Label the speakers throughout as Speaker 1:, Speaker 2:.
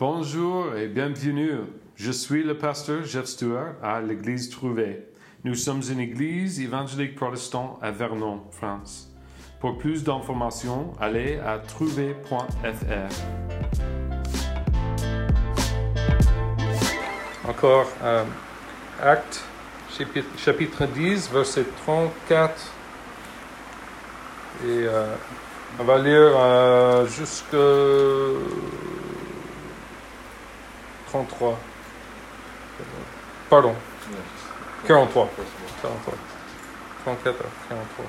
Speaker 1: Bonjour et bienvenue. Je suis le pasteur Jeff Stewart à l'église Trouvé. Nous sommes une église évangélique protestante à Vernon, France. Pour plus d'informations, allez à trouvé.fr. Encore, euh, acte chapitre, chapitre 10, verset 34. Et euh, on va lire euh, jusqu'à 33. Pardon, 43. 43. 34 à 43.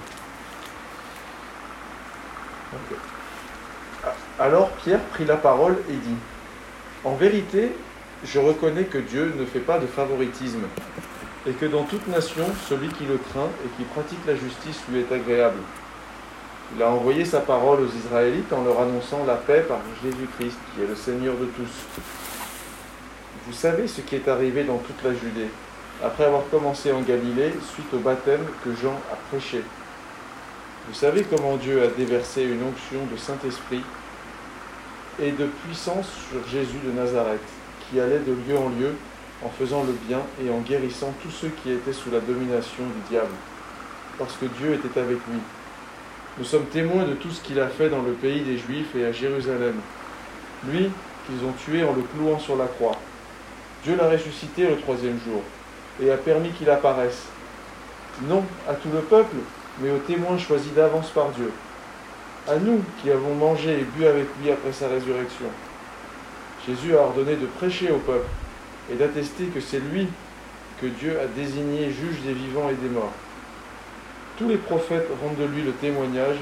Speaker 2: Alors Pierre prit la parole et dit En vérité, je reconnais que Dieu ne fait pas de favoritisme, et que dans toute nation, celui qui le craint et qui pratique la justice lui est agréable. Il a envoyé sa parole aux Israélites en leur annonçant la paix par Jésus-Christ, qui est le Seigneur de tous. Vous savez ce qui est arrivé dans toute la Judée, après avoir commencé en Galilée, suite au baptême que Jean a prêché. Vous savez comment Dieu a déversé une onction de Saint-Esprit et de puissance sur Jésus de Nazareth, qui allait de lieu en lieu en faisant le bien et en guérissant tous ceux qui étaient sous la domination du diable, parce que Dieu était avec lui. Nous sommes témoins de tout ce qu'il a fait dans le pays des Juifs et à Jérusalem. Lui qu'ils ont tué en le clouant sur la croix. Dieu l'a ressuscité le troisième jour et a permis qu'il apparaisse, non à tout le peuple, mais aux témoins choisis d'avance par Dieu, à nous qui avons mangé et bu avec lui après sa résurrection. Jésus a ordonné de prêcher au peuple et d'attester que c'est lui que Dieu a désigné juge des vivants et des morts. Tous les prophètes rendent de lui le témoignage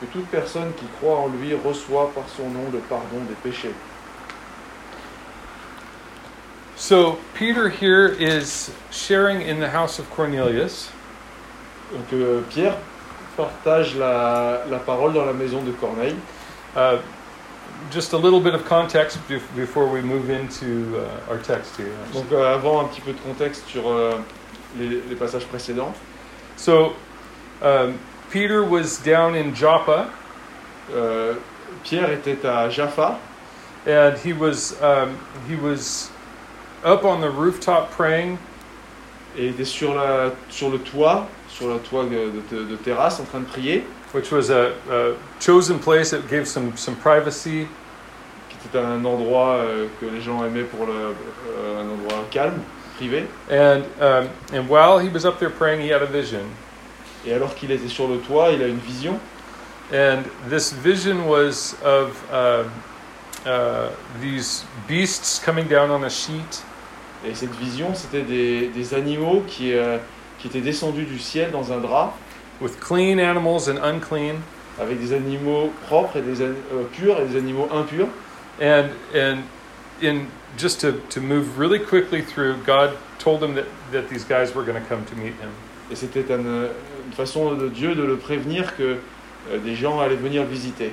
Speaker 2: que toute personne qui croit en lui reçoit par son nom le pardon des péchés.
Speaker 1: So, Peter here is sharing in the house of Cornelius.
Speaker 2: Donc euh, Pierre partage la, la parole dans la maison de Corneille.
Speaker 1: Uh, just a little bit of context before we move into uh, our text here.
Speaker 2: Donc euh, avant un petit peu de contexte sur euh, les, les passages précédents.
Speaker 1: So, um, Peter was down in Joppa,
Speaker 2: Euh, Pierre était à Jaffa
Speaker 1: and he was um, he was up on the rooftop praying,
Speaker 2: et il était sur, la, sur le toit, sur le toit de, de- de terrasse en train de prier,
Speaker 1: which was a, a chosen place that gave some some privacy.
Speaker 2: qui était un endroit euh, que les gens aimaient pour le, euh, un endroit calme, privé.
Speaker 1: And um, and while he was up there praying, he had a vision,
Speaker 2: Et alors qu'il était sur le toit, il a une vision.
Speaker 1: and this vision was of um, uh, these beasts coming down on a sheet.
Speaker 2: Et cette vision, c'était des, des animaux qui, euh, qui étaient descendus du ciel dans un drap,
Speaker 1: with clean animals and unclean.
Speaker 2: avec des animaux propres et des euh, purs et des animaux impurs.
Speaker 1: And and in just to, to move really quickly through, God told him that, that these guys were going to come to meet him.
Speaker 2: Et c'était euh, une façon de Dieu de le prévenir que euh, des gens allaient venir visiter.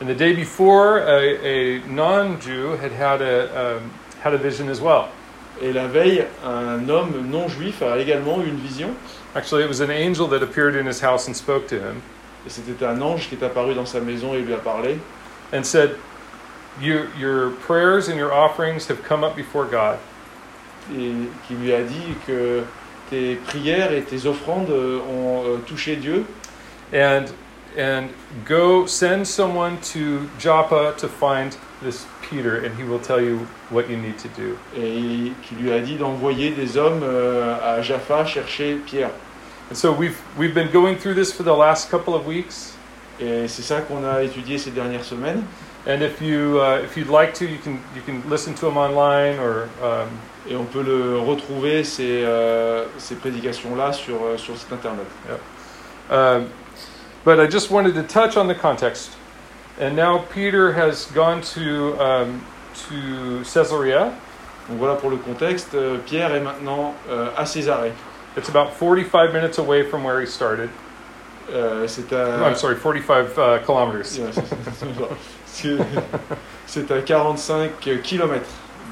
Speaker 1: And the day before, a, a non-Jew had had a um, had a vision as well.
Speaker 2: Et la veille, un homme non juif a également eu une vision.
Speaker 1: Actually, it was an angel that appeared in his house and spoke to him
Speaker 2: Et c'était un ange qui est apparu dans sa maison et lui a parlé.
Speaker 1: and said, "Your your prayers and your offerings have come up before God,
Speaker 2: Et qui lui a dit que tes prières et tes offrandes euh, ont euh, touché Dieu.
Speaker 1: and and go send someone to Joppa to find this Peter, and he will tell you what you need to do."
Speaker 2: Et qui lui a dit d'envoyer des hommes euh, à Jaffa chercher Pierre.
Speaker 1: And so we've we've been going through this for the last couple of weeks.
Speaker 2: Et c'est ça qu'on a étudié ces dernières semaines.
Speaker 1: And if you uh, if you'd like to, you can you can listen to them online or um,
Speaker 2: Et on peut le retrouver, ces, euh, ces prédications-là, sur, euh, sur site internet.
Speaker 1: um, but I just wanted to touch on the context. And now Peter has gone to um, to Caesarea.
Speaker 2: Donc voilà pour le contexte. Euh, Pierre est maintenant euh, à Césarée.
Speaker 1: It's about 45 minutes away from where he started.
Speaker 2: Euh, c'est
Speaker 1: No,
Speaker 2: à...
Speaker 1: I'm sorry, 45 uh, kilometers.
Speaker 2: Ouais, c'est- à 45 km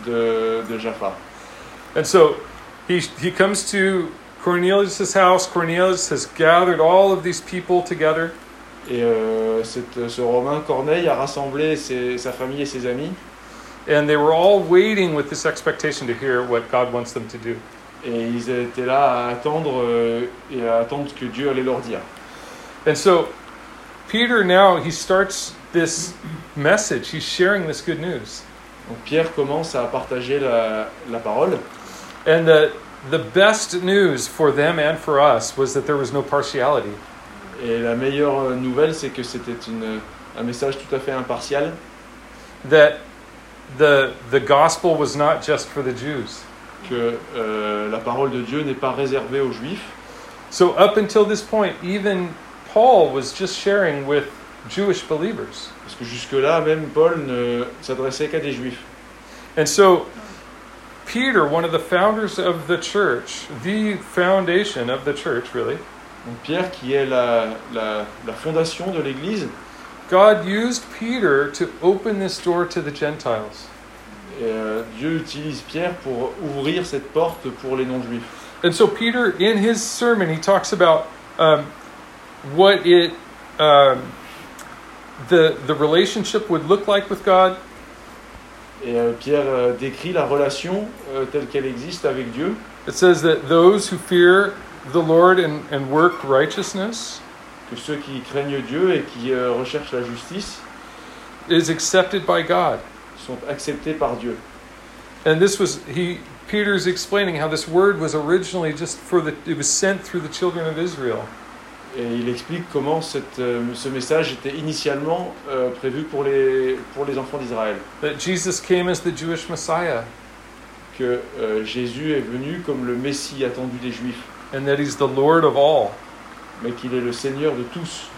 Speaker 2: de, de Jaffa.
Speaker 1: And so he he comes to Cornelius' house. Cornelius has gathered all of these people together.
Speaker 2: Et euh, cette- ce Romain Corneille a rassemblé ses- sa famille et ses amis.
Speaker 1: And they were all waiting with this expectation to hear what God wants them to do.
Speaker 2: Et ils étaient là à attendre euh, et à attendre ce que Dieu allait leur dire.
Speaker 1: And so Peter now he starts this message. He's sharing this good news.
Speaker 2: Donc Pierre commence à partager la, la parole.
Speaker 1: And the the best news for them and for us was that there was no partiality.
Speaker 2: Et la meilleure nouvelle, c'est que c'était une- un message tout à fait impartial,
Speaker 1: That the the gospel was not just for the Jews.
Speaker 2: que euh, la parole de Dieu n'est pas réservée aux Juifs.
Speaker 1: So up until this point, even Paul was just sharing with Jewish believers.
Speaker 2: Parce que jusque-là, même Paul ne s'adressait qu'à des Juifs.
Speaker 1: And so, Peter, one of the founders of the church, the foundation of the church, really,
Speaker 2: Donc Pierre, qui est la, la, la fondation de l'Église,
Speaker 1: God used Peter to open this door to the Gentiles.
Speaker 2: et euh, Dieu utilise Pierre pour ouvrir cette porte pour les non-juifs.
Speaker 1: And so, Peter, in his sermon, he talks about um, what it, um, the, the relationship would look like with God,
Speaker 2: Et euh, Pierre euh, décrit la relation euh, telle qu'elle existe avec Dieu.
Speaker 1: It says that those who fear the Lord and, and work righteousness
Speaker 2: que ceux qui craignent Dieu et qui euh, recherchent la justice
Speaker 1: is accepted by God.
Speaker 2: sont acceptés par Dieu.
Speaker 1: And this was he Peter's explaining how this word was originally just for the it was sent through the children of Israel.
Speaker 2: Et il explique comment cette, euh, ce message était initialement euh, prévu pour les, pour les enfants d'Israël.
Speaker 1: That Jesus came as the Jewish Messiah
Speaker 2: Que euh, Jésus est venu comme le Messie attendu des Juifs,
Speaker 1: and that he's the Lord of all.
Speaker 2: mais qu'il est le Seigneur de tous.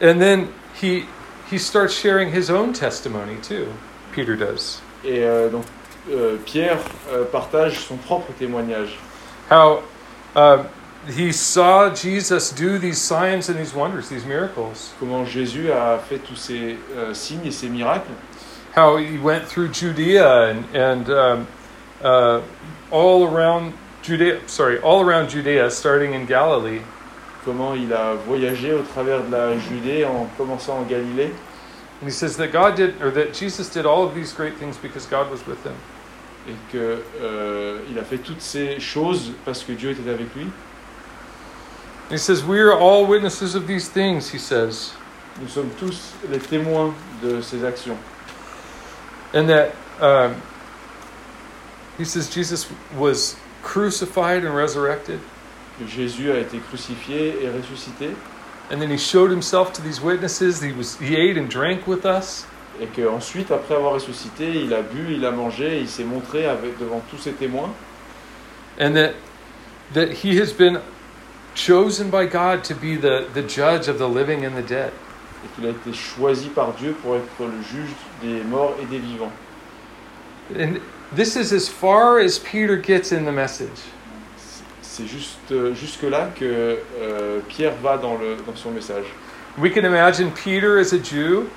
Speaker 1: And then he he starts sharing his own testimony too. Peter does.
Speaker 2: Et euh, donc euh, Pierre euh, partage son propre témoignage.
Speaker 1: How uh, he saw Jesus do these signs and these wonders, these miracles.
Speaker 2: Comment Jésus a fait tous ces euh, signes et ces miracles.
Speaker 1: how he went through Judea and, and um, uh, all around Judea, sorry, all around Judea, starting in Galilee.
Speaker 2: Comment il a voyagé au travers de la Judée en commençant en Galilée.
Speaker 1: And he says that God did, or that Jesus did all of these great things because God was with him.
Speaker 2: et que euh, il a fait toutes ces choses parce que Dieu était avec lui.
Speaker 1: And he says, We are all witnesses of these things, he says.
Speaker 2: Nous sommes tous les témoins de ces actions.
Speaker 1: And that, um, he says, Jesus was crucified and resurrected.
Speaker 2: Que Jésus a été crucifié et ressuscité
Speaker 1: And then he showed himself to these witnesses. He, was, he ate and drank with us.
Speaker 2: et qu'ensuite, après avoir ressuscité, il a bu, il a mangé, il s'est montré avec, devant tous ses témoins
Speaker 1: and that that he has been chosen by God to be the, the judge of the living and the dead.
Speaker 2: et qu'il a été choisi par Dieu pour être le juge des morts et des vivants.
Speaker 1: And this is as far as Peter gets in the message.
Speaker 2: C'est juste euh, jusque-là que euh, Pierre va dans, le, dans son message.
Speaker 1: We can imagine Peter as a Jew,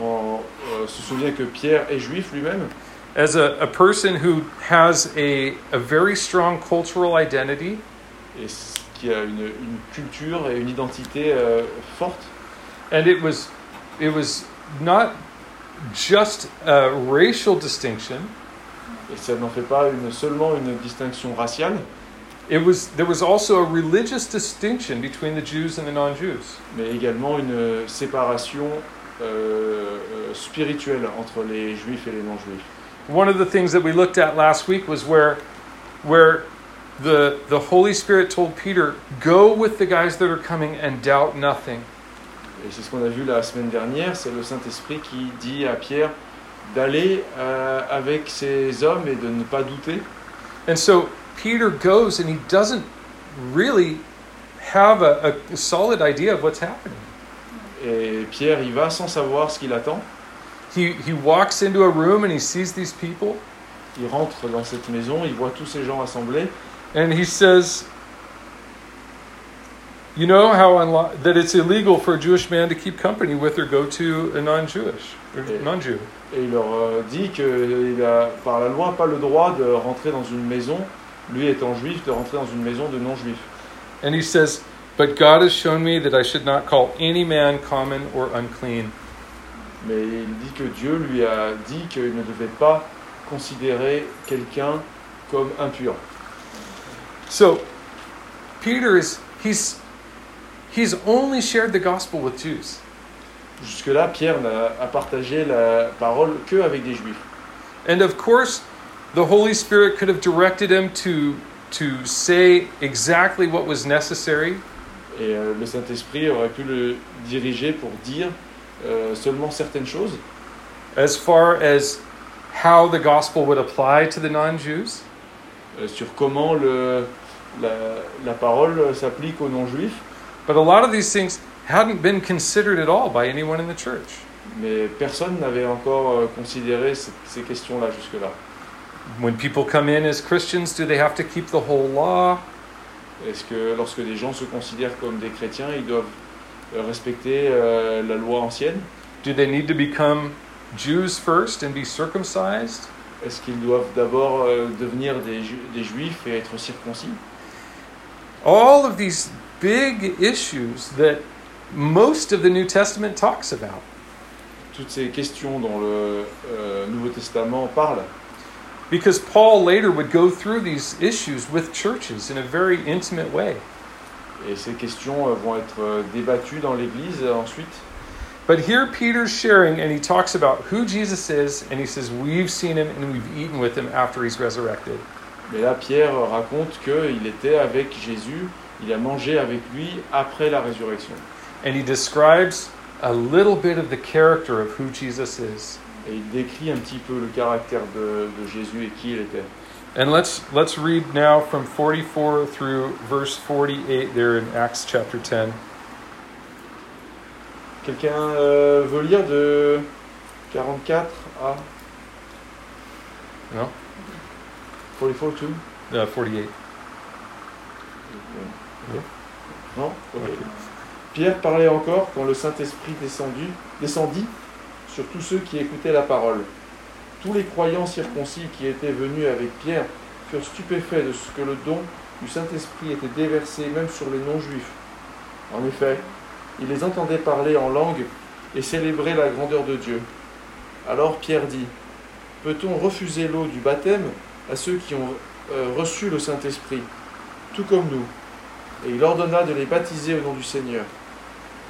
Speaker 2: On euh, se souvient que Pierre est juif lui-même,
Speaker 1: as a, a person who has a, a very strong cultural identity,
Speaker 2: et qui a une, une culture et une identité euh, forte.
Speaker 1: and it was it was not just a racial distinction.
Speaker 2: Et ça n'en fait pas une, seulement une distinction raciale,
Speaker 1: It was there was also a religious distinction between the Jews and the non-Jews.
Speaker 2: mais également une séparation euh, euh, spirituelle entre les juifs et les non-juifs.
Speaker 1: One of the things that we looked at last week was where, where the, the Holy Spirit told Peter, Go with the guys that are coming and doubt nothing.
Speaker 2: Et c'est ce qu'on a vu la semaine dernière, c'est le Saint-Esprit qui dit à Pierre d'aller euh, avec ces hommes et de ne pas douter.
Speaker 1: And so Peter goes and he doesn't really have a, a solid idea of what's happening.
Speaker 2: Et Pierre y va sans savoir ce qu'il attend.
Speaker 1: He, he walks into a room and he sees these people
Speaker 2: Il rentre dans cette maison, il voit tous ces gens assemblés,
Speaker 1: and he says, You know how unlo- that it's illegal for a Jewish man to keep company with or go to a non Jewish
Speaker 2: Yeah.
Speaker 1: non Jew.
Speaker 2: et il leur euh, dit qu'il a, par la loi, pas le droit de rentrer dans une maison, lui étant juif, de rentrer dans une maison de non-juifs.
Speaker 1: And he says, But God has shown me that I should not call any man common or unclean.
Speaker 2: Mais il dit que Dieu lui a dit qu'il ne devait pas considérer quelqu'un comme impur.
Speaker 1: So Peter is he's he's only shared the gospel with Jews.
Speaker 2: Jusque-là, Pierre n'a a partagé la parole que avec des juifs.
Speaker 1: And of course, the Holy Spirit could have directed him to to say exactly what was necessary,
Speaker 2: Et euh, le Saint-Esprit aurait pu le diriger pour dire euh, seulement certaines choses,
Speaker 1: as far as how the gospel would apply to the non-Jews.
Speaker 2: euh, sur comment le, la, la parole s'applique aux non-juifs.
Speaker 1: But a lot of these things hadn't been considered at all by anyone in the church.
Speaker 2: Mais personne n'avait encore euh, considéré ces, questions-là jusque-là.
Speaker 1: When people come in as Christians, do they have to keep the whole law?
Speaker 2: Est-ce que lorsque des gens se considèrent comme des chrétiens, ils doivent euh, respecter euh, la loi ancienne?
Speaker 1: Do they need to become Jews first and be circumcised?
Speaker 2: Est-ce qu'ils doivent d'abord euh, devenir des, ju- des juifs et être circoncis?
Speaker 1: All of these big issues that most of the New Testament talks about.
Speaker 2: Toutes ces questions dont le euh, Nouveau Testament parle.
Speaker 1: Because Paul later would go through these issues with churches in a very intimate way.
Speaker 2: Et ces questions euh, vont être euh, débattues dans l'Église euh, ensuite.
Speaker 1: But here Peter's sharing and he talks about who Jesus is and he says, We've seen him and we've eaten with him after he's resurrected.
Speaker 2: Mais là, Pierre euh, raconte qu'il était avec Jésus, il a mangé avec lui après la résurrection.
Speaker 1: And he describes a little bit of the character of who Jesus is.
Speaker 2: Et il décrit un petit peu le caractère de, de Jésus et qui il était.
Speaker 1: And let's let's read now from 44 through verse 48 there in Acts chapter 10.
Speaker 2: Quelqu'un euh, veut lire de 44 à
Speaker 1: No?
Speaker 2: 44 to
Speaker 1: Uh, 48.
Speaker 2: Non Ok. Pierre parlait encore quand le Saint-Esprit descendit sur tous ceux qui écoutaient la parole. Tous les croyants circoncis qui étaient venus avec Pierre furent stupéfaits de ce que le don du Saint-Esprit était déversé même sur les non-juifs. En effet, ils les entendaient parler en langue et célébrer la grandeur de Dieu. Alors Pierre dit, Peut-on refuser l'eau du baptême à ceux qui ont euh, reçu le Saint-Esprit, tout comme nous? Et il ordonna de les baptiser au nom du Seigneur.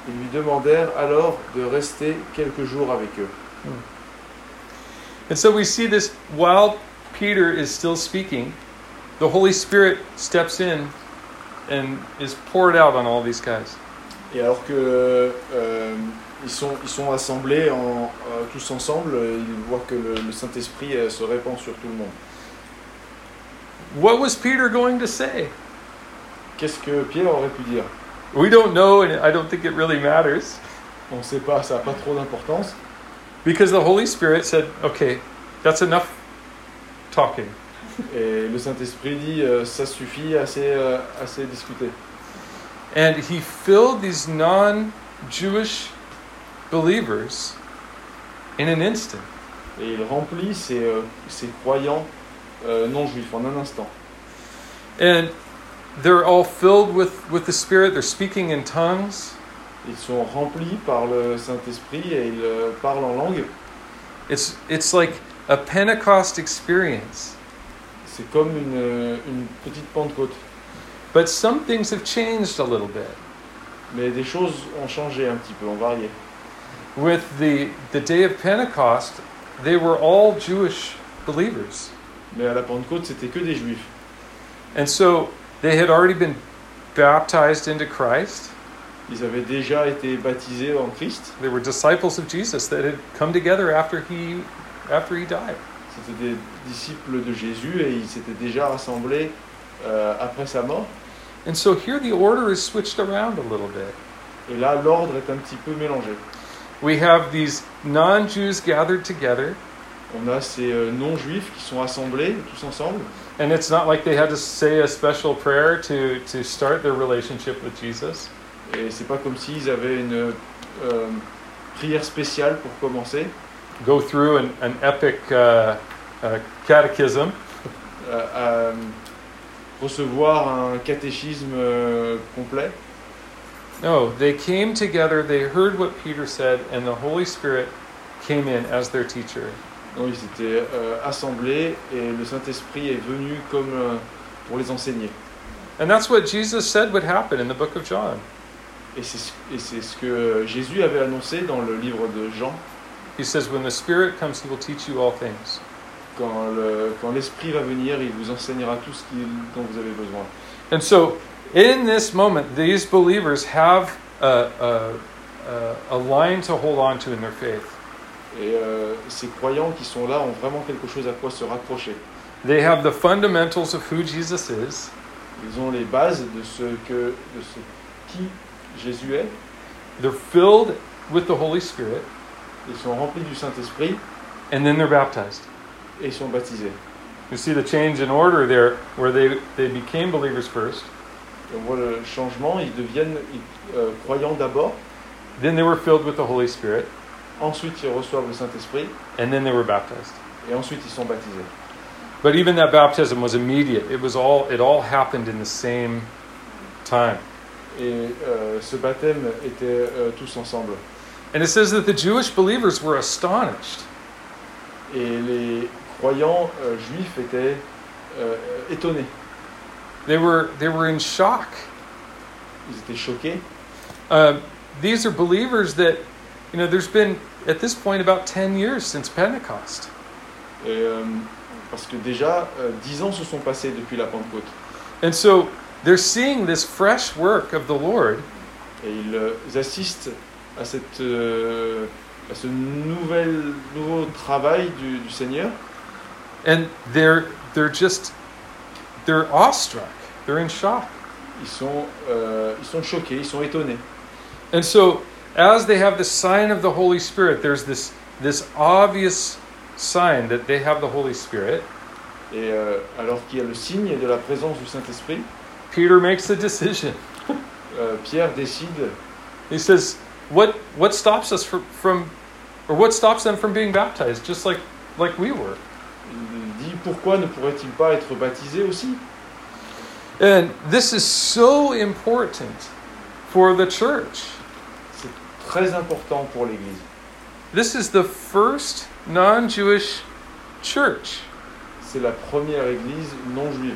Speaker 2: Ils lui demandèrent alors de rester quelques jours avec eux.
Speaker 1: And so we see this while Peter is still speaking, the Holy Spirit steps in and is poured out on all these guys.
Speaker 2: Et alors que euh, ils, sont, ils sont assemblés en, euh, tous ensemble, ils voient que le, le Saint-Esprit euh, se répand sur tout le monde.
Speaker 1: What was Peter going to say?
Speaker 2: Qu'est-ce que Pierre aurait pu dire?
Speaker 1: We don't know, and I don't think it really matters.
Speaker 2: On ne sait pas, ça n'a pas trop d'importance.
Speaker 1: Because the Holy Spirit said, okay, that's enough talking.
Speaker 2: Et le Saint-Esprit dit, euh, ça suffit, assez, euh, assez discuté.
Speaker 1: And he filled these non Jewish believers in an instant.
Speaker 2: Et il remplit ses, euh, ses croyants euh, non-juifs en un instant.
Speaker 1: And they're all filled with, with the Spirit. They're speaking in tongues.
Speaker 2: Ils sont remplis par le Saint-Esprit et ils euh, parlent en langue.
Speaker 1: It's, it's like a Pentecost experience.
Speaker 2: C'est comme une, euh, une petite Pentecôte.
Speaker 1: But some things have changed a little bit.
Speaker 2: Mais des choses ont changé un petit peu, ont varié.
Speaker 1: With the, the day of Pentecost, they were all Jewish believers.
Speaker 2: Mais à la Pentecôte, c'était que des juifs.
Speaker 1: And so they had already been baptized into Christ.
Speaker 2: Ils avaient déjà été baptisés en Christ.
Speaker 1: They were disciples of Jesus that had come together after he, after he died.
Speaker 2: C'était des disciples de Jésus et ils s'étaient déjà rassemblés euh, après sa mort.
Speaker 1: And so here the order is switched around a little bit.
Speaker 2: Et là, l'ordre est un petit peu mélangé.
Speaker 1: We have these non Jews gathered together,
Speaker 2: On a ces euh, non-juifs qui sont assemblés tous ensemble.
Speaker 1: and it's not like they had to say a special prayer to, to start their relationship with Jesus.
Speaker 2: Et c'est pas comme s'ils avaient une euh, prière spéciale pour commencer,
Speaker 1: Go through an, an epic uh, uh, catechism.
Speaker 2: euh, à recevoir un catéchisme euh, complet.
Speaker 1: No, they came together, they heard what Peter said, and the Holy Spirit came in as their teacher.
Speaker 2: Non, ils étaient euh, assemblés et le Saint-Esprit est venu comme euh, pour les enseigner.
Speaker 1: And that's what Jesus said would happen in the book of John.
Speaker 2: Et c'est ce- et c'est ce que Jésus avait annoncé dans le livre de Jean,
Speaker 1: He says, When the Spirit comes, He will teach you all things.
Speaker 2: quand le- quand l'Esprit va venir, il vous enseignera tout ce qu'il- dont vous avez besoin.
Speaker 1: And so, in this moment, these believers have a, a, a, a line to hold on to in their faith.
Speaker 2: Et euh, ces croyants qui sont là ont vraiment quelque chose à quoi se raccrocher.
Speaker 1: They have the fundamentals of who Jesus is,
Speaker 2: Ils ont les bases de ce que de ce qui Jésus est.
Speaker 1: they're filled with the Holy Spirit,
Speaker 2: Ils sont remplis du Saint-Esprit
Speaker 1: and then they're baptized.
Speaker 2: et ils sont baptisés.
Speaker 1: You see the change in order there, where they, they became believers first,
Speaker 2: Et on voit le changement. Ils deviennent ils- euh, croyants d'abord,
Speaker 1: then they were filled with the Holy Spirit,
Speaker 2: ensuite ils reçoivent le Saint-Esprit
Speaker 1: and then they were baptized.
Speaker 2: et ensuite ils sont baptisés.
Speaker 1: But even that baptism was immediate. It was all it all happened in the same time.
Speaker 2: Et euh, ce baptême était euh, tous ensemble.
Speaker 1: And it says that the Jewish believers were astonished.
Speaker 2: Et les croyants euh, juifs étaient euh, étonnés.
Speaker 1: They were they were in shock.
Speaker 2: Ils étaient choqués.
Speaker 1: Uh, these are believers that, you know, there's been at this point about ten years since Pentecost,
Speaker 2: Et, euh, parce que déjà, euh, dix ans se sont passés depuis la Pentecôte.
Speaker 1: and so they're seeing this fresh work of the Lord,
Speaker 2: Et ils euh, assistent à, cette, euh, à ce nouvel, nouveau travail du, du Seigneur.
Speaker 1: and they're they're just they're awestruck. They're in shock.
Speaker 2: Ils sont, euh, ils sont choqués, ils sont étonnés.
Speaker 1: And so, as they have the sign of the Holy Spirit, there's this, this obvious sign that they have the Holy Spirit.
Speaker 2: Et euh, alors qu'il y a le signe de la présence du Saint-Esprit,
Speaker 1: Peter makes a decision.
Speaker 2: euh, Pierre décide
Speaker 1: He says, What, what stops us from, from, or what stops them from being baptized, just like, like we were?
Speaker 2: il dit pourquoi ne pourrait-il pas être baptisé aussi
Speaker 1: And this is so important for the church.
Speaker 2: Très important pour l'Église.
Speaker 1: This is the first non Jewish church.
Speaker 2: C'est la première Église non juive.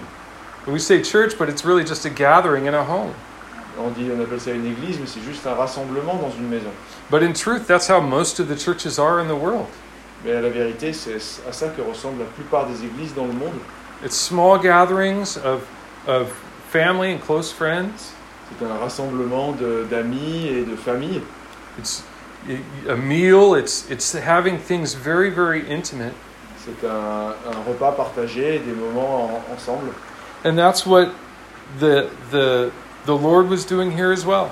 Speaker 1: We say church, but it's really just a gathering in a home.
Speaker 2: On dit, on appelle ça une Église, mais c'est juste un rassemblement dans une maison.
Speaker 1: But in truth, that's how most of the churches are in the world.
Speaker 2: Mais la vérité, c'est à ça que ressemblent la plupart des églises dans le monde.
Speaker 1: It's small gatherings of, of family and close friends.
Speaker 2: C'est un rassemblement d'amis et de familles.
Speaker 1: It's a meal. It's, it's having things very, very intimate.
Speaker 2: C'est un, un repas partagé, des moments en- ensemble.
Speaker 1: And that's what the, the, the Lord was doing here as well.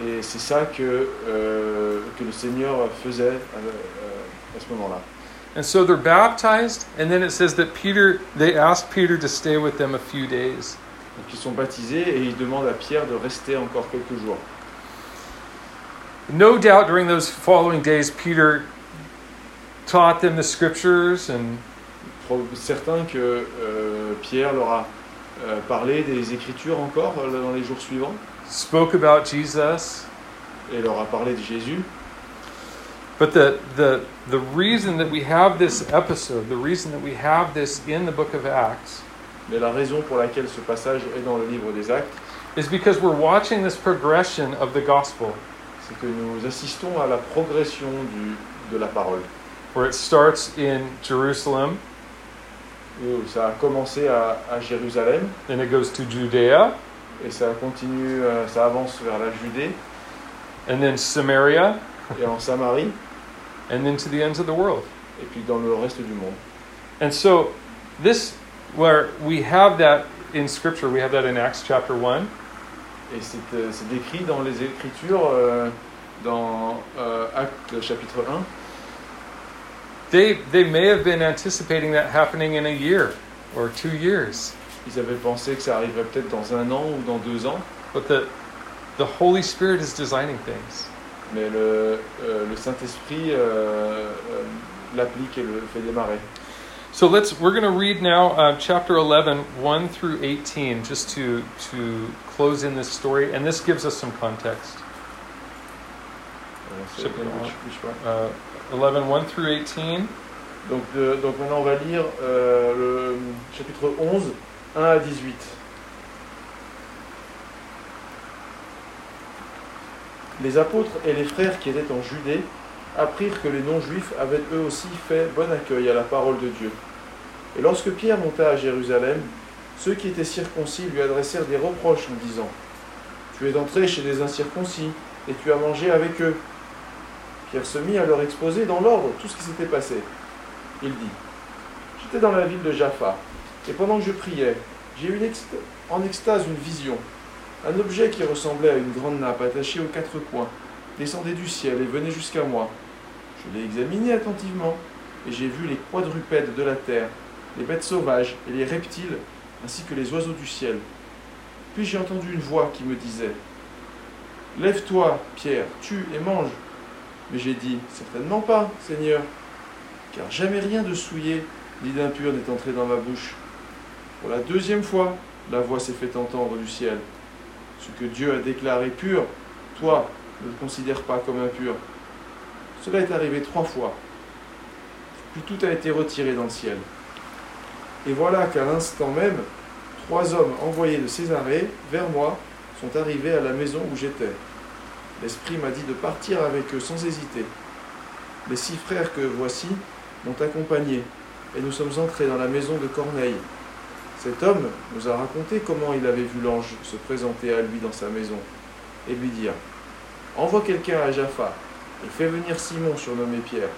Speaker 2: Et c'est ça que, euh, que le Seigneur faisait à, à- à ce moment-là.
Speaker 1: And so they're baptized, and then it says that Peter, they asked Peter to stay with them a few days.
Speaker 2: Donc ils sont baptisés et ils demandent à Pierre de rester encore quelques jours.
Speaker 1: No doubt during those following days, Peter taught them the scriptures and
Speaker 2: Certains que euh, Pierre leur a euh, parlé des Écritures encore euh, dans les jours suivants
Speaker 1: spoke about Jesus.
Speaker 2: et leur a parlé de Jésus.
Speaker 1: But the, the, the reason that we have this episode, the reason that we have this in the book of Acts,
Speaker 2: Mais la raison pour laquelle ce passage est dans le livre des Actes,
Speaker 1: is because we're watching this progression of the gospel,
Speaker 2: c'est que nous assistons à la progression du, de la parole.
Speaker 1: where it starts in Jerusalem,
Speaker 2: Où ça a commencé à, à Jérusalem
Speaker 1: then it goes to Judea,
Speaker 2: et ça continue, euh, ça avance vers la Judée
Speaker 1: and then Samaria,
Speaker 2: et en Samarie
Speaker 1: and then to the ends of the world.
Speaker 2: et puis dans le reste du monde.
Speaker 1: And so, this, where we have that in Scripture, we have that in Acts chapter 1.
Speaker 2: Et c'est euh, c'est décrit dans les Écritures, euh, dans euh, Actes chapitre 1.
Speaker 1: They, they may have been anticipating that happening in a year or two years,
Speaker 2: Ils avaient pensé que ça arriverait peut-être dans un an ou dans deux ans,
Speaker 1: but the, the Holy Spirit is designing things.
Speaker 2: mais le, euh, le Saint-Esprit euh, euh, l'applique et le fait démarrer.
Speaker 1: So let's we're going to read now uh, chapter 11 1 through 18 just to to close in this story and this gives us some context.
Speaker 2: language, which?
Speaker 1: Uh, 11, 1 through 18.
Speaker 2: Donc, de- donc maintenant on va lire euh, le chapitre 11, 1 à 18. Les apôtres et les frères qui étaient en Judée apprirent que les non-juifs avaient eux aussi fait bon accueil à la parole de Dieu. Et lorsque Pierre monta à Jérusalem, ceux qui étaient circoncis lui adressèrent des reproches en disant Tu es entré chez des incirconcis et tu as mangé avec eux. Pierre se mit à leur exposer dans l'ordre tout ce qui s'était passé. Il dit J'étais dans la ville de Jaffa, et pendant que je priais, j'ai eu en extase une vision. Un objet qui ressemblait à une grande nappe attachée aux quatre coins descendait du ciel et venait jusqu'à moi. Je l'ai examiné attentivement, et j'ai vu les quadrupèdes de la terre, les bêtes sauvages et les reptiles, ainsi que les oiseaux du ciel. Puis j'ai entendu une voix qui me disait Lève-toi, Pierre, tue et mange. Mais j'ai dit Certainement pas, Seigneur, car jamais rien de souillé ni d'impur n'est entré dans ma bouche. Pour la deuxième fois, la voix s'est fait entendre du ciel. Ce que Dieu a déclaré pur, toi, ne le considère pas comme impur. Cela est arrivé trois fois. Puis tout a été retiré dans le ciel. Et voilà qu'à l'instant même, trois hommes envoyés de Césarée vers moi sont arrivés à la maison où j'étais. L'Esprit m'a dit de partir avec eux sans hésiter. Les six frères que voici m'ont accompagné, et nous sommes entrés dans la maison de Corneille. Cet homme nous a raconté comment il avait vu l'ange se présenter à lui dans sa maison, et lui dire Envoie quelqu'un à Jaffa, et fais venir Simon surnommé Pierre.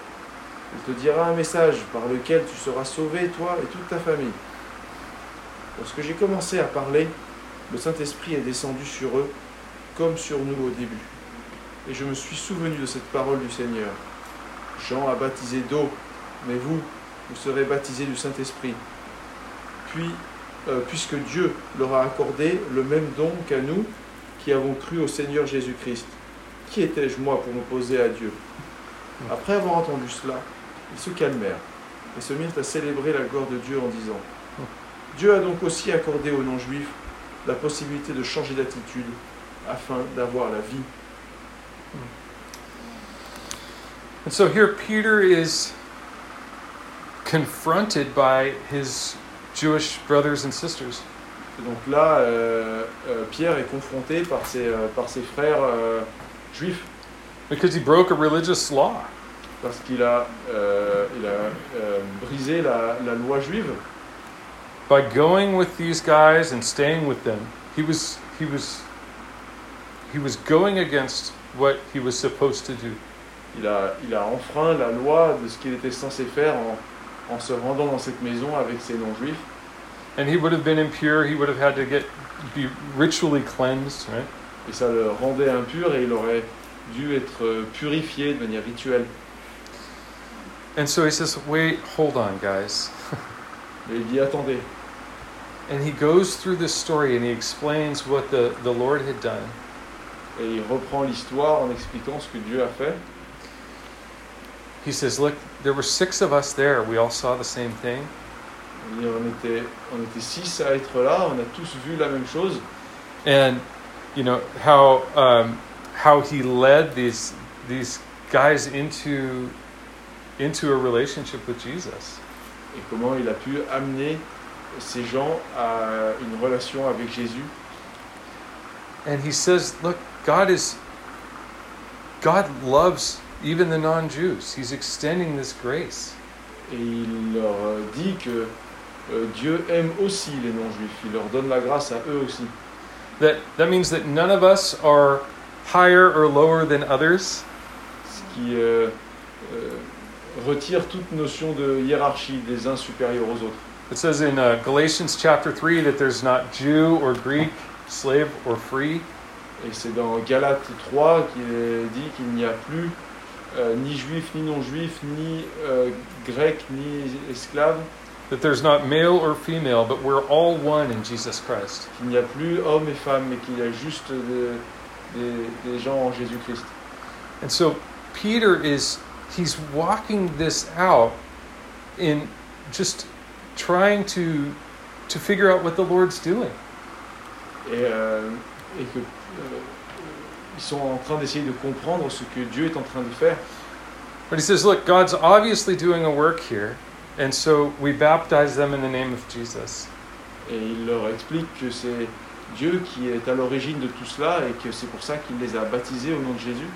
Speaker 2: Il te dira un message par lequel tu seras sauvé, toi et toute ta famille. Lorsque j'ai commencé à parler, le Saint-Esprit est descendu sur eux, comme sur nous au début. Et je me suis souvenu de cette parole du Seigneur. Jean a baptisé d'eau, mais vous, vous serez baptisés du Saint-Esprit. Euh, puisque Dieu leur a accordé le même don qu'à nous, qui avons cru au Seigneur Jésus-Christ. Qui étais-je, moi, pour m'opposer à Dieu? Après avoir entendu cela, ils se calmèrent et se mirent à célébrer la gloire de Dieu en disant Dieu a donc aussi accordé aux non-juifs la possibilité de changer d'attitude afin d'avoir la vie.
Speaker 1: And so here Peter is confronted by his Jewish brothers and sisters.
Speaker 2: Et donc là, euh, euh, Pierre est confronté par ses, euh, par ses frères juifs
Speaker 1: Because he broke a religious law.
Speaker 2: parce qu'il a, euh, il a euh, brisé la, la loi juive.
Speaker 1: By going with these guys and staying with them, he was he was he was going against what he was supposed to do.
Speaker 2: Il a, il a enfreint la loi de ce qu'il était censé faire en, en se rendant dans cette maison avec ces non-juifs.
Speaker 1: And he would have been impure, he would have had to get be ritually cleansed, right?
Speaker 2: Et ça le rendait impur et il aurait dû être euh, purifié de manière rituelle.
Speaker 1: And so he says, "Wait, hold on, guys."
Speaker 2: Mais il dit attendez.
Speaker 1: And he goes through this story and he explains what the, the Lord had done.
Speaker 2: Et il reprend l'histoire en expliquant ce que Dieu a fait.
Speaker 1: He says, Look, there were six of us there. We all saw the same thing.
Speaker 2: On était, on était six à être là, on a tous vu la même chose.
Speaker 1: And, you know, how, um, how he led these, these guys into, into a relationship with Jesus.
Speaker 2: Et comment il a pu amener ces gens à une relation avec Jésus.
Speaker 1: And he says, Look, God is, God loves even the non Jews. He's extending this grace.
Speaker 2: Et il leur dit que euh, Dieu aime aussi les non-juifs. Il leur donne la grâce à eux aussi.
Speaker 1: That, that means that none of us are higher or lower than others.
Speaker 2: Ce qui euh, euh, retire toute notion de hiérarchie des uns supérieurs aux autres.
Speaker 1: It says in uh, Galatians chapter 3 that there's not Jew or Greek, slave or free.
Speaker 2: Et c'est dans Galates 3 qu'il est dit qu'il n'y a plus euh, ni juif, ni non-juif, ni grec, ni esclave,
Speaker 1: That there's not male or female, but we're all one in Jesus Christ.
Speaker 2: qu'il n'y a plus hommes et femmes, mais qu'il y a juste des, gens en Jésus-Christ.
Speaker 1: And so Peter is, he's walking this out in just trying to, to figure out what the Lord's doing.
Speaker 2: Et, euh, et que euh, ils sont en train d'essayer de comprendre ce que Dieu est en train de faire.
Speaker 1: But he says, look, God's obviously doing a work here, and so we baptize them in the name of Jesus.
Speaker 2: Et il leur explique que c'est Dieu qui est à l'origine de tout cela et que c'est pour ça qu'il les a baptisés au nom de Jésus.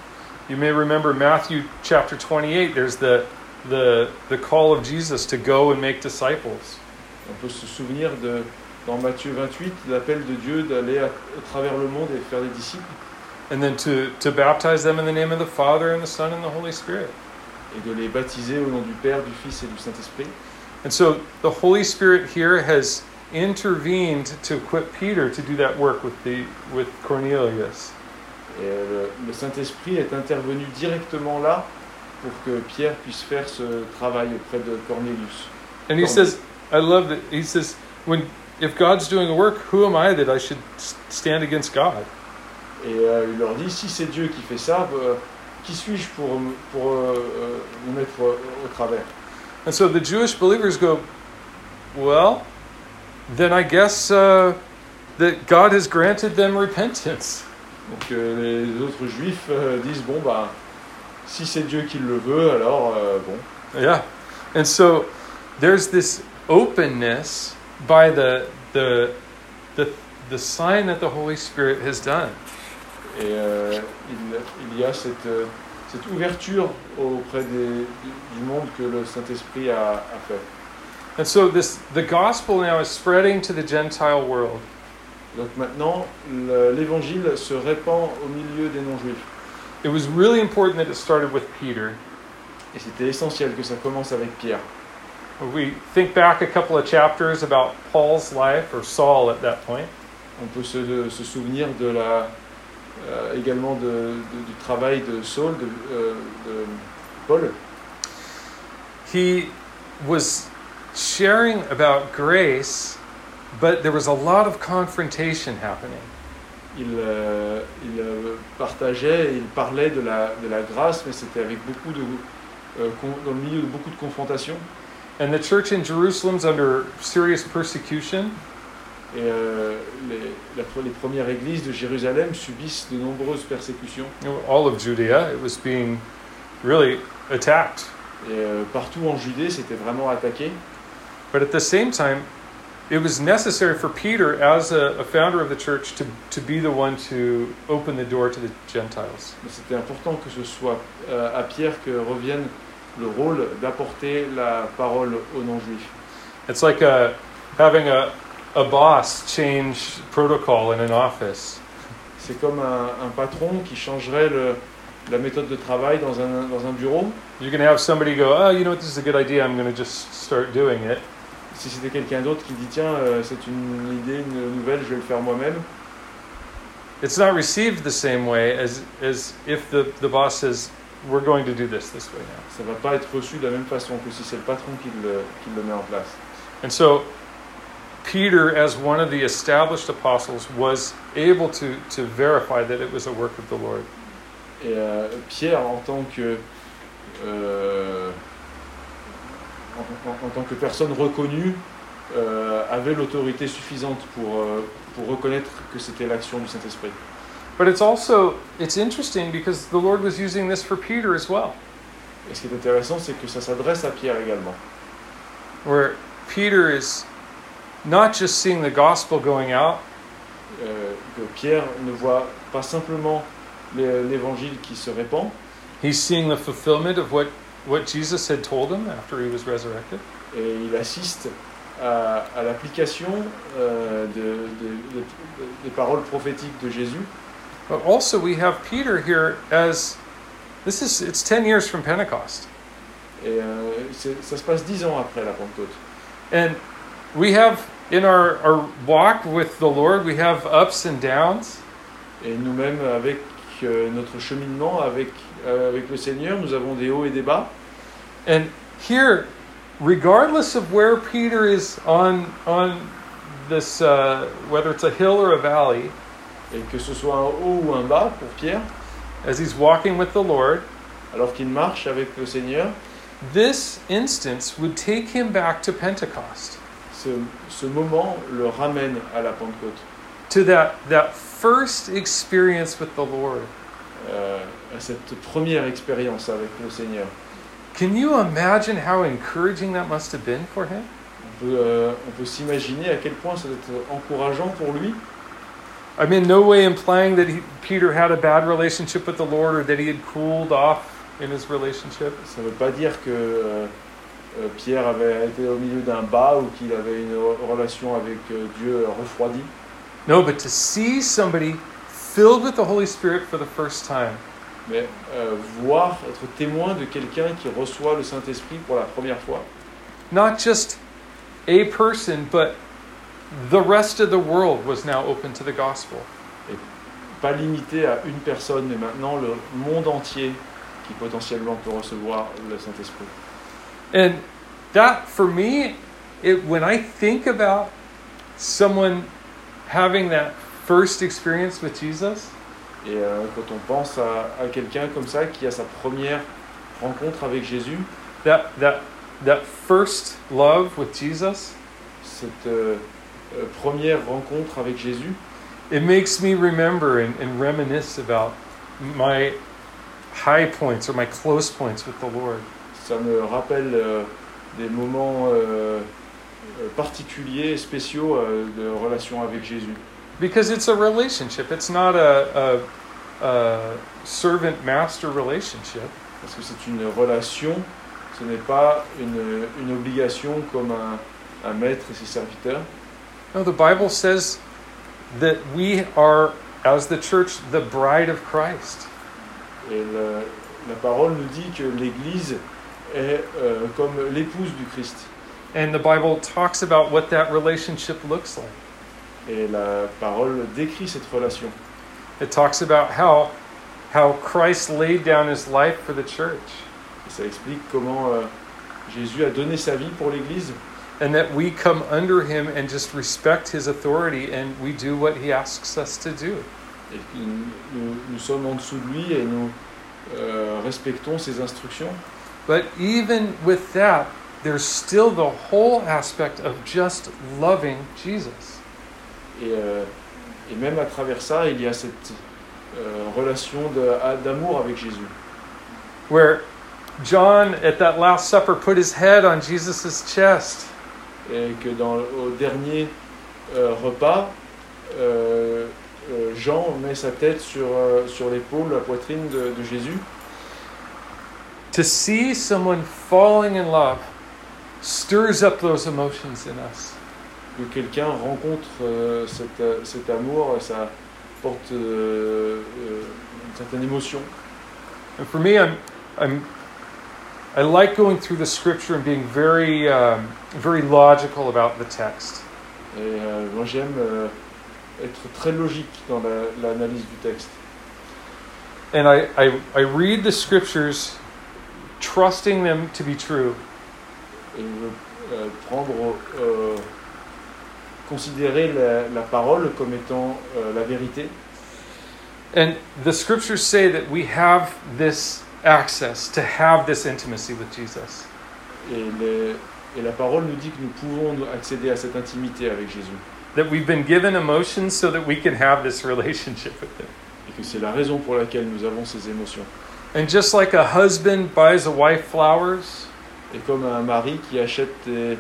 Speaker 1: You may remember Matthew chapter 28, there's the, the, the call of Jesus to go and make disciples.
Speaker 2: On peut se souvenir de, dans Matthieu 28 l'appel de Dieu d'aller à, à travers le monde et faire des disciples
Speaker 1: And then to, to baptize them in the name of the Father and the Son and the Holy Spirit.
Speaker 2: Et de les baptiser au nom du Père, du Fils et du Saint-Esprit.
Speaker 1: And so the Holy Spirit here has intervened to equip Peter to do that work with, the, with Cornelius.
Speaker 2: Et euh, le, le Saint-Esprit est intervenu directement là pour que Pierre puisse faire ce travail auprès de Cornelius.
Speaker 1: And he says, I love that. He says, when if God's doing a work, who am I that I should stand against God?
Speaker 2: Et euh, il leur dit, si c'est Dieu qui fait ça, euh, qui suis-je pour, pour euh, euh, me mettre au, au travers
Speaker 1: And so the Jewish believers go, well, then I guess uh, that God has granted them repentance.
Speaker 2: Donc euh, les autres juifs euh, disent, bon, bah, si c'est Dieu qui le veut, alors euh, bon.
Speaker 1: Yeah. And so there's this openness by the the the the sign that the Holy Spirit has done.
Speaker 2: Et euh, il, il y a cette, euh, cette ouverture auprès des- du, monde que le Saint-Esprit a, a fait.
Speaker 1: And so this the gospel now is spreading to the Gentile world.
Speaker 2: Donc maintenant, le- l'évangile se répand au milieu des non-juifs.
Speaker 1: It was really important that it started with Peter.
Speaker 2: Et c'était essentiel que ça commence avec Pierre.
Speaker 1: We think back a couple of chapters about Paul's life or Saul at that point.
Speaker 2: On peut se, se souvenir de la, euh, également de- de- du travail de Saul, de, euh, de Paul.
Speaker 1: He was sharing about grace, but there was a lot of confrontation happening.
Speaker 2: Il, euh, il euh, partageait, il parlait de la, de la grâce, mais c'était avec beaucoup de, euh, dans le milieu de beaucoup de confrontations.
Speaker 1: And the church in Jerusalem's under serious persecution.
Speaker 2: Et euh, les, la- les premières églises de Jérusalem subissent de nombreuses persécutions.
Speaker 1: All of Judea, it was being really attacked.
Speaker 2: Et euh, partout en Judée, c'était vraiment attaqué.
Speaker 1: But at the same time, it was necessary for Peter, as a, a founder of the church, to, to be the one to open the door to the Gentiles.
Speaker 2: C'était important que ce soit euh, à Pierre que revienne le rôle d'apporter la parole aux non-juifs.
Speaker 1: It's like a, having a, a boss change protocol in an office.
Speaker 2: C'est comme un, un patron qui changerait le- la méthode de travail dans un, dans un bureau.
Speaker 1: You can have somebody go, oh, you know what, this is a good idea, I'm going to just start doing it.
Speaker 2: Si c'était quelqu'un d'autre qui dit tiens, euh, c'est une idée, une nouvelle, je vais le faire moi-même,
Speaker 1: It's not received the same way as, as if the, the boss says, we're going to do this this way now.
Speaker 2: ça va pas être reçu de la même façon que si c'est le patron qui le, qui le met en place.
Speaker 1: And so, Peter, as one of the established apostles, was able to, to verify that it was a work of the Lord.
Speaker 2: Et euh, Pierre, en tant que euh, en, en- en tant que personne reconnue, euh, avait l'autorité suffisante pour, euh, pour reconnaître que c'était l'action du Saint-Esprit.
Speaker 1: But it's also it's interesting because the Lord was using this for Peter as well,
Speaker 2: Et ce qui est intéressant, c'est que ça s'adresse à Pierre également.
Speaker 1: where Peter is not just seeing the gospel going out,
Speaker 2: Euh, que Pierre ne voit pas simplement l'évangile qui se répand,
Speaker 1: he's seeing the fulfillment of what, what Jesus had told him after he was resurrected.
Speaker 2: et il assiste à, à l'application euh, de- de- de- des paroles prophétiques de Jésus.
Speaker 1: But also we have Peter here as this is it's 10 years from Pentecost.
Speaker 2: Et euh, ça se passe dix ans après la Pentecôte.
Speaker 1: And we have in our, our walk with the Lord, we have ups and downs.
Speaker 2: Et nous-mêmes, avec euh, notre cheminement avec, euh, avec le Seigneur, nous avons des hauts et des bas.
Speaker 1: And here, regardless of where Peter is on on this, uh, whether it's a hill or a valley,
Speaker 2: Et que ce soit un haut ou un bas pour Pierre,
Speaker 1: as he's walking with the Lord,
Speaker 2: alors qu'il marche avec le Seigneur,
Speaker 1: this instance would take him back to Pentecost,
Speaker 2: ce, ce moment le ramène à la Pentecôte.
Speaker 1: to that that first experience with the Lord.
Speaker 2: euh, à cette première expérience avec le Seigneur.
Speaker 1: Can you imagine how encouraging that must have been for him?
Speaker 2: On peut, euh, on peut s'imaginer à quel point ça doit être encourageant pour lui.
Speaker 1: I mean, no way implying that he, Peter had a bad relationship with the Lord or that he had cooled off in his relationship.
Speaker 2: Ça ne veut pas dire que euh, Pierre avait été au milieu d'un bas ou qu'il avait une relation avec euh, Dieu refroidie.
Speaker 1: No, but to see somebody filled with the Holy Spirit for the first time,
Speaker 2: Mais euh, voir, être témoin de quelqu'un qui reçoit le Saint-Esprit pour la première fois,
Speaker 1: not just a person, but the rest of the world was now open to the gospel.
Speaker 2: pas limité à une personne, mais maintenant le monde entier qui potentiellement peut recevoir le Saint-Esprit.
Speaker 1: And that, for me, it, when I think about someone having that first experience with Jesus,
Speaker 2: Et euh, quand on pense à, à quelqu'un comme ça qui a sa première rencontre avec Jésus,
Speaker 1: that, that, that first love with Jesus,
Speaker 2: cette euh, euh, première rencontre avec Jésus,
Speaker 1: it makes me remember and, and reminisce about my high points or my close points with the Lord.
Speaker 2: Ça me rappelle euh, des moments euh, euh, particuliers, spéciaux de relation avec Jésus.
Speaker 1: Because it's a relationship, it's not a, a, a servant master relationship.
Speaker 2: Parce que c'est une relation, ce n'est pas une, une obligation comme un, un maître et ses serviteurs.
Speaker 1: No, the Bible says that we are, as the church, the bride of Christ.
Speaker 2: Et le- la parole nous dit que l'Église est euh, comme l'épouse du Christ.
Speaker 1: And the Bible talks about what that relationship looks like.
Speaker 2: Et la parole décrit cette relation.
Speaker 1: It talks about how, how Christ laid down his life for the church,
Speaker 2: Et ça explique comment euh, Jésus a donné sa vie pour l'Église
Speaker 1: and that we come under him and just respect his authority and we do what he asks us to do.
Speaker 2: et que nous, nous sommes en dessous de lui et nous euh, respectons ses instructions.
Speaker 1: But even with that, there's still the whole aspect of just loving Jesus.
Speaker 2: Et, euh, et même à travers ça, il y a cette euh, relation d'amour avec Jésus.
Speaker 1: Where John at that Last Supper put his head on Jesus' chest.
Speaker 2: Et que dans, au dernier euh, repas, euh, euh, Jean met sa tête sur, euh, sur l'épaule, la poitrine de, de Jésus.
Speaker 1: To see someone falling in love stirs up those emotions in us.
Speaker 2: Que quelqu'un rencontre euh, cet, euh, cet amour, ça porte euh, euh, une certaine émotion.
Speaker 1: And for me, I'm, I'm, I like going through the scripture and being very, um, very logical about the text.
Speaker 2: Et euh, moi j'aime euh, être très logique dans la- l'analyse du texte.
Speaker 1: And I, I, I read the scriptures trusting them to be true.
Speaker 2: Et euh, prendre, euh, considérer la, la parole comme étant euh, la vérité.
Speaker 1: And the scriptures say that we have this access to have this intimacy with Jesus.
Speaker 2: Et, les- et la parole nous dit que nous pouvons accéder à cette intimité avec Jésus.
Speaker 1: That we've been given emotions so that we can have this relationship with Him.
Speaker 2: Et que c'est la raison pour laquelle nous avons ces émotions.
Speaker 1: And just like a husband buys a wife flowers,
Speaker 2: Et comme un mari qui achète des,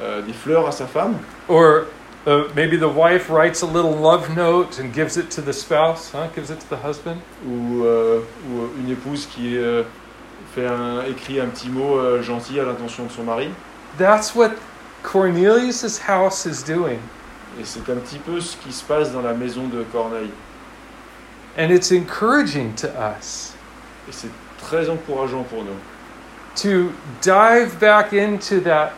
Speaker 2: euh, des fleurs à sa femme,
Speaker 1: or uh, maybe the wife writes a little love note and gives it to the spouse, huh? gives it to the husband.
Speaker 2: ou, euh, ou une épouse qui euh, fait un, écrit un petit mot euh, gentil à l'intention de son mari.
Speaker 1: That's what Cornelius's house is doing.
Speaker 2: Et c'est un petit peu ce qui se passe dans la maison de Corneille.
Speaker 1: And it's encouraging to us
Speaker 2: Et c'est très encourageant pour nous
Speaker 1: to dive back into that,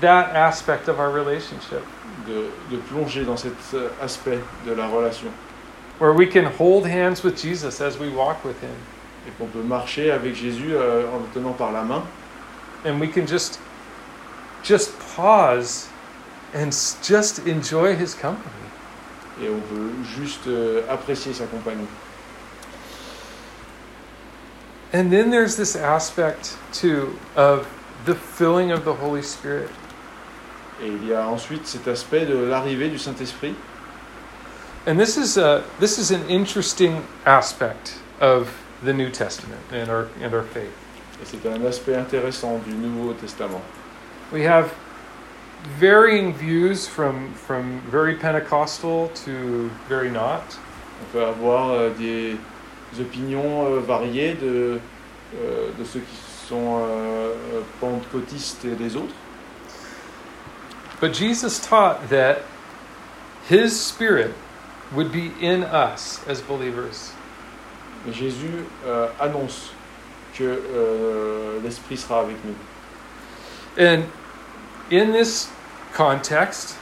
Speaker 1: that aspect of our relationship
Speaker 2: de, de plonger dans cet euh, aspect de la relation.
Speaker 1: where we can hold hands with Jesus as we walk with Him.
Speaker 2: Et qu'on peut marcher avec Jésus euh, en le tenant par la main.
Speaker 1: And we can just, just pause and just enjoy His company.
Speaker 2: Et on peut juste euh, apprécier sa compagnie.
Speaker 1: And then there's this aspect too of the filling of the Holy Spirit.
Speaker 2: Et il y a ensuite cet aspect de l'arrivée du Saint-Esprit.
Speaker 1: And this is a this is an interesting aspect of the New Testament and our, and our faith.
Speaker 2: Et c'est un aspect intéressant du Nouveau Testament.
Speaker 1: We have varying views from, from very Pentecostal to very not.
Speaker 2: On peut avoir euh, des opinions euh, variées de, euh, de ceux qui sont euh, pentecôtistes et des autres.
Speaker 1: But Jesus taught that his spirit would be in us as believers.
Speaker 2: Mais Jésus euh, annonce que euh, l'Esprit sera avec nous.
Speaker 1: And in this context,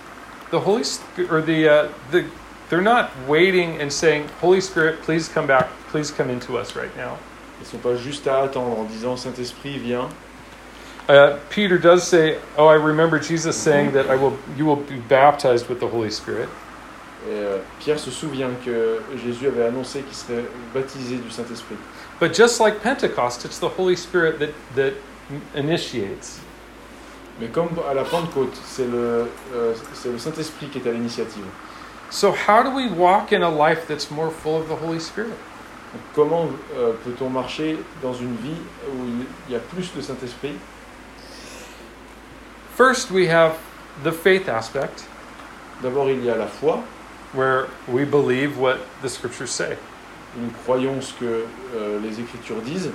Speaker 1: the Holy Spirit, or the, uh, the, they're not waiting and saying, Holy Spirit, please come back, please come into us right now.
Speaker 2: Ils sont pas juste à attendre en disant Saint-Esprit, viens.
Speaker 1: Uh, Peter does say, "Oh, I remember Jesus saying that I will, you will be baptized with the Holy Spirit."
Speaker 2: Et euh, Pierre se souvient que Jésus avait annoncé qu'il serait baptisé du Saint-Esprit.
Speaker 1: But just like Pentecost, it's the Holy Spirit that that initiates.
Speaker 2: Mais comme à la Pentecôte, c'est le, euh, c'est le Saint-Esprit qui est à l'initiative.
Speaker 1: So how do we walk in a life that's more full of the Holy Spirit?
Speaker 2: Comment euh, peut-on marcher dans une vie où il y a plus de Saint-Esprit
Speaker 1: First, we have the faith aspect,
Speaker 2: D'abord, il y a la foi.
Speaker 1: where we believe what the scriptures say,
Speaker 2: Nous croyons ce que euh, les Écritures disent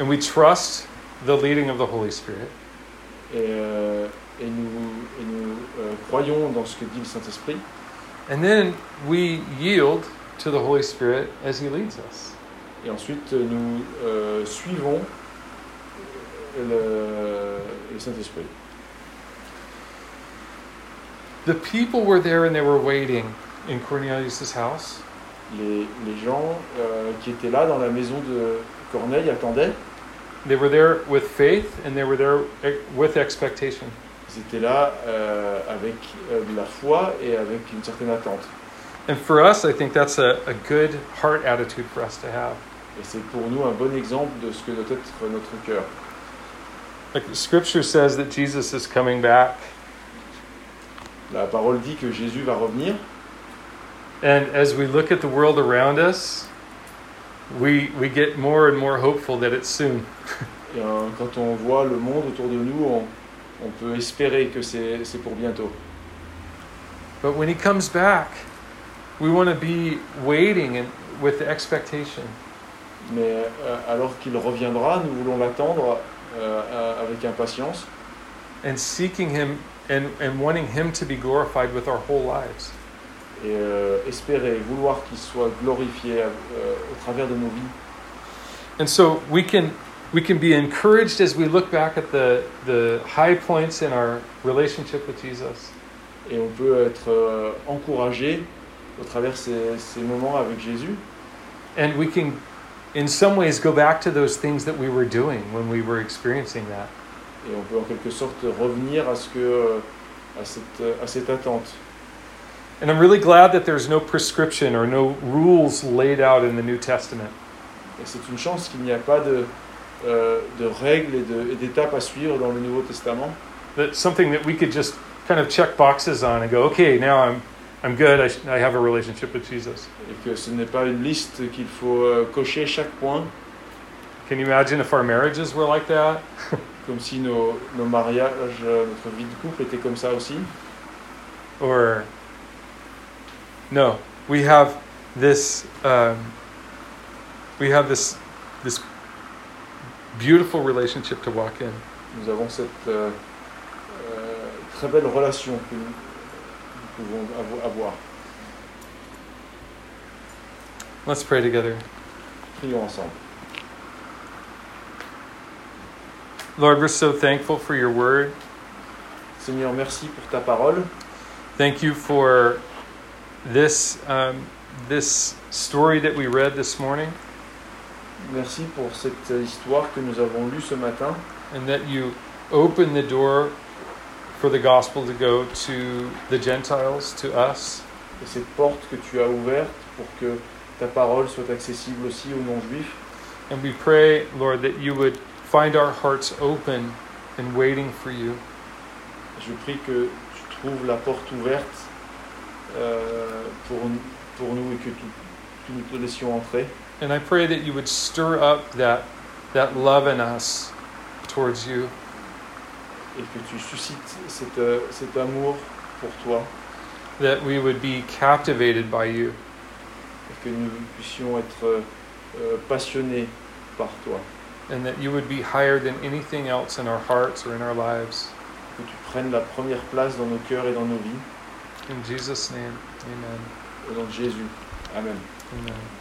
Speaker 1: and we trust the leading of the Holy Spirit.
Speaker 2: et, euh, et nous, et nous euh, croyons dans ce que dit le Saint-Esprit.
Speaker 1: And then we yield to the Holy Spirit as He leads us.
Speaker 2: Et ensuite, nous euh, suivons le, le Saint-Esprit.
Speaker 1: The people were there and they were waiting in Cornelius' house.
Speaker 2: Les, les gens euh, qui étaient là dans la maison de Corneille attendaient.
Speaker 1: They were there with faith and they were there with expectation.
Speaker 2: Ils étaient là euh, avec euh, de la foi et avec une certaine attente.
Speaker 1: And for us, I think that's a, a good heart attitude for us to have.
Speaker 2: Et c'est pour nous un bon exemple de ce que doit être notre cœur.
Speaker 1: Like the scripture says that Jesus is coming back.
Speaker 2: La parole dit que Jésus va revenir.
Speaker 1: And as we look at the world around us, we, we get more and more hopeful that it's soon.
Speaker 2: Et euh, quand on voit le monde autour de nous, on, on peut espérer que c'est c'est pour bientôt.
Speaker 1: But when he comes back, we want to be waiting and with expectation.
Speaker 2: Mais euh, alors qu'il reviendra, nous voulons l'attendre euh, à- avec impatience
Speaker 1: and seeking him and, and wanting him to be glorified with our whole lives.
Speaker 2: et euh, espérer, vouloir qu'il soit glorifié euh, au travers de nos vies.
Speaker 1: And so we can we can be encouraged as we look back at the, the high points in our relationship with Jesus.
Speaker 2: Et on peut être euh, encouragé au travers ces, ces moments avec Jésus.
Speaker 1: And we can in some ways go back to those things that we were doing when we were experiencing that.
Speaker 2: Et on peut en quelque sorte revenir à, ce que, euh, à, cette, à cette attente.
Speaker 1: And I'm really glad that there's no prescription or no rules laid out in the New Testament.
Speaker 2: Et c'est une chance qu'il n'y a pas de, euh, de règles et d'étapes à suivre dans le Nouveau Testament.
Speaker 1: That's something that we could just kind of check boxes on and go, okay, now I'm I'm good. I, I have a relationship with Jesus.
Speaker 2: Et que ce n'est pas une liste qu'il faut euh, cocher chaque point,
Speaker 1: Can you imagine if our marriages were like that?
Speaker 2: comme si nos, nos mariages, euh, notre vie de couple était comme ça aussi.
Speaker 1: Or no, we have this um, we have this this beautiful relationship to walk in.
Speaker 2: Nous avons cette euh, euh, très belle relation que nous, pouvons avo- avoir.
Speaker 1: Let's pray together.
Speaker 2: Prions ensemble.
Speaker 1: Lord, we're so thankful for your word.
Speaker 2: Seigneur, merci pour ta parole.
Speaker 1: Thank you for this um, this story that we read this morning,
Speaker 2: Merci pour cette histoire que nous avons lue ce matin
Speaker 1: and that you open the door for the gospel to go to the Gentiles, to us.
Speaker 2: et cette porte que tu as ouverte pour que ta parole soit accessible aussi aux non-juifs.
Speaker 1: And we pray, Lord, that you would find our hearts open and waiting for you.
Speaker 2: Je prie que tu trouves la porte ouverte euh, pour, pour nous et que tu, tu nous te laissions entrer.
Speaker 1: And I pray that you would stir up that, that love in us towards you.
Speaker 2: et que tu suscites cet, euh, cet amour pour toi
Speaker 1: that we would be captivated by you,
Speaker 2: et que nous puissions être euh, euh, passionnés par toi,
Speaker 1: and that you would be higher than anything else in our hearts or in our lives.
Speaker 2: que tu prennes la première place dans nos cœurs et dans nos vies.
Speaker 1: In Jesus' name, amen.
Speaker 2: Au nom de Jésus. Amen.
Speaker 1: Amen.